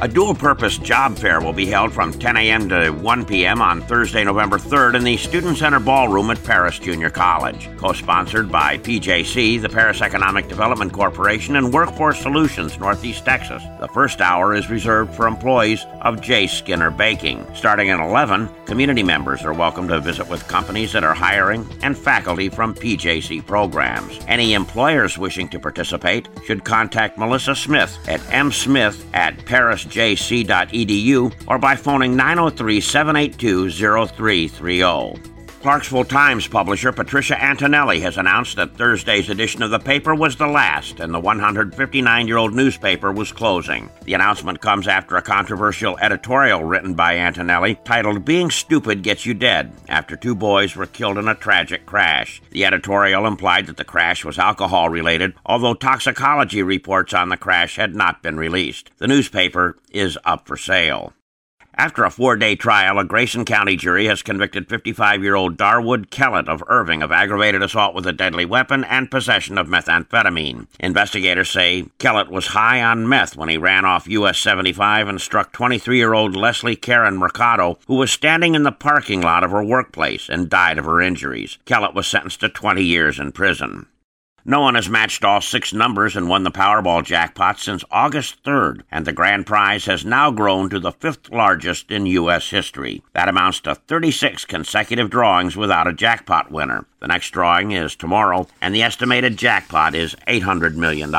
A dual purpose job fair will be held from 10 a.m. to 1 p.m. on Thursday, November 3rd in the Student Center Ballroom at Paris Junior College. Co sponsored by PJC, the Paris Economic Development Corporation, and Workforce Solutions, Northeast Texas. The first hour is reserved for employees of J. Skinner Baking. Starting at 11, community members are welcome to visit with companies that are hiring and faculty from PJC programs. Any employers wishing to participate should contact Melissa Smith at msmith at Paris jc.edu or by phoning 903 782 0330. Clarksville Times publisher Patricia Antonelli has announced that Thursday's edition of the paper was the last and the 159 year old newspaper was closing. The announcement comes after a controversial editorial written by Antonelli titled Being Stupid Gets You Dead after two boys were killed in a tragic crash. The editorial implied that the crash was alcohol related, although toxicology reports on the crash had not been released. The newspaper is up for sale. After a four day trial, a Grayson County jury has convicted 55 year old Darwood Kellett of Irving of aggravated assault with a deadly weapon and possession of methamphetamine. Investigators say Kellett was high on meth when he ran off US 75 and struck 23 year old Leslie Karen Mercado, who was standing in the parking lot of her workplace and died of her injuries. Kellett was sentenced to 20 years in prison. No one has matched all six numbers and won the Powerball jackpot since August 3rd, and the grand prize has now grown to the fifth largest in U.S. history. That amounts to 36 consecutive drawings without a jackpot winner. The next drawing is tomorrow, and the estimated jackpot is $800 million.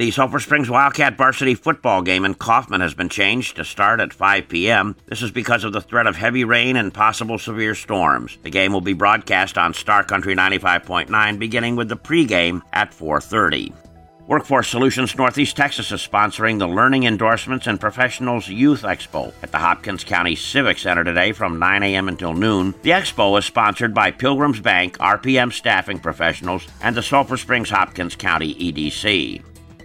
The Sulphur Springs Wildcat varsity football game in Kaufman has been changed to start at 5 p.m. This is because of the threat of heavy rain and possible severe storms. The game will be broadcast on Star Country 95.9 beginning with the pregame at 4:30. Workforce Solutions Northeast Texas is sponsoring the Learning Endorsements and Professionals Youth Expo at the Hopkins County Civic Center today from 9 a.m. until noon. The expo is sponsored by Pilgrims Bank, RPM Staffing Professionals, and the Sulphur Springs Hopkins County EDC.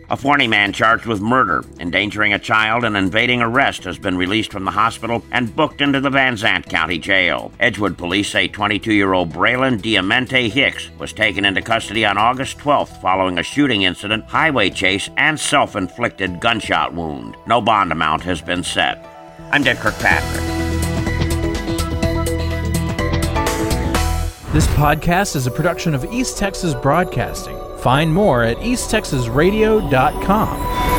A Forney man charged with murder, endangering a child, and evading arrest has been released from the hospital and booked into the Van Zandt County Jail. Edgewood police say 22 year old Braylon Diamante Hicks was taken into custody on August 12th following a shooting incident, highway chase, and self inflicted gunshot wound. No bond amount has been set. I'm Dick Kirkpatrick. This podcast is a production of East Texas Broadcasting. Find more at easttexasradio.com.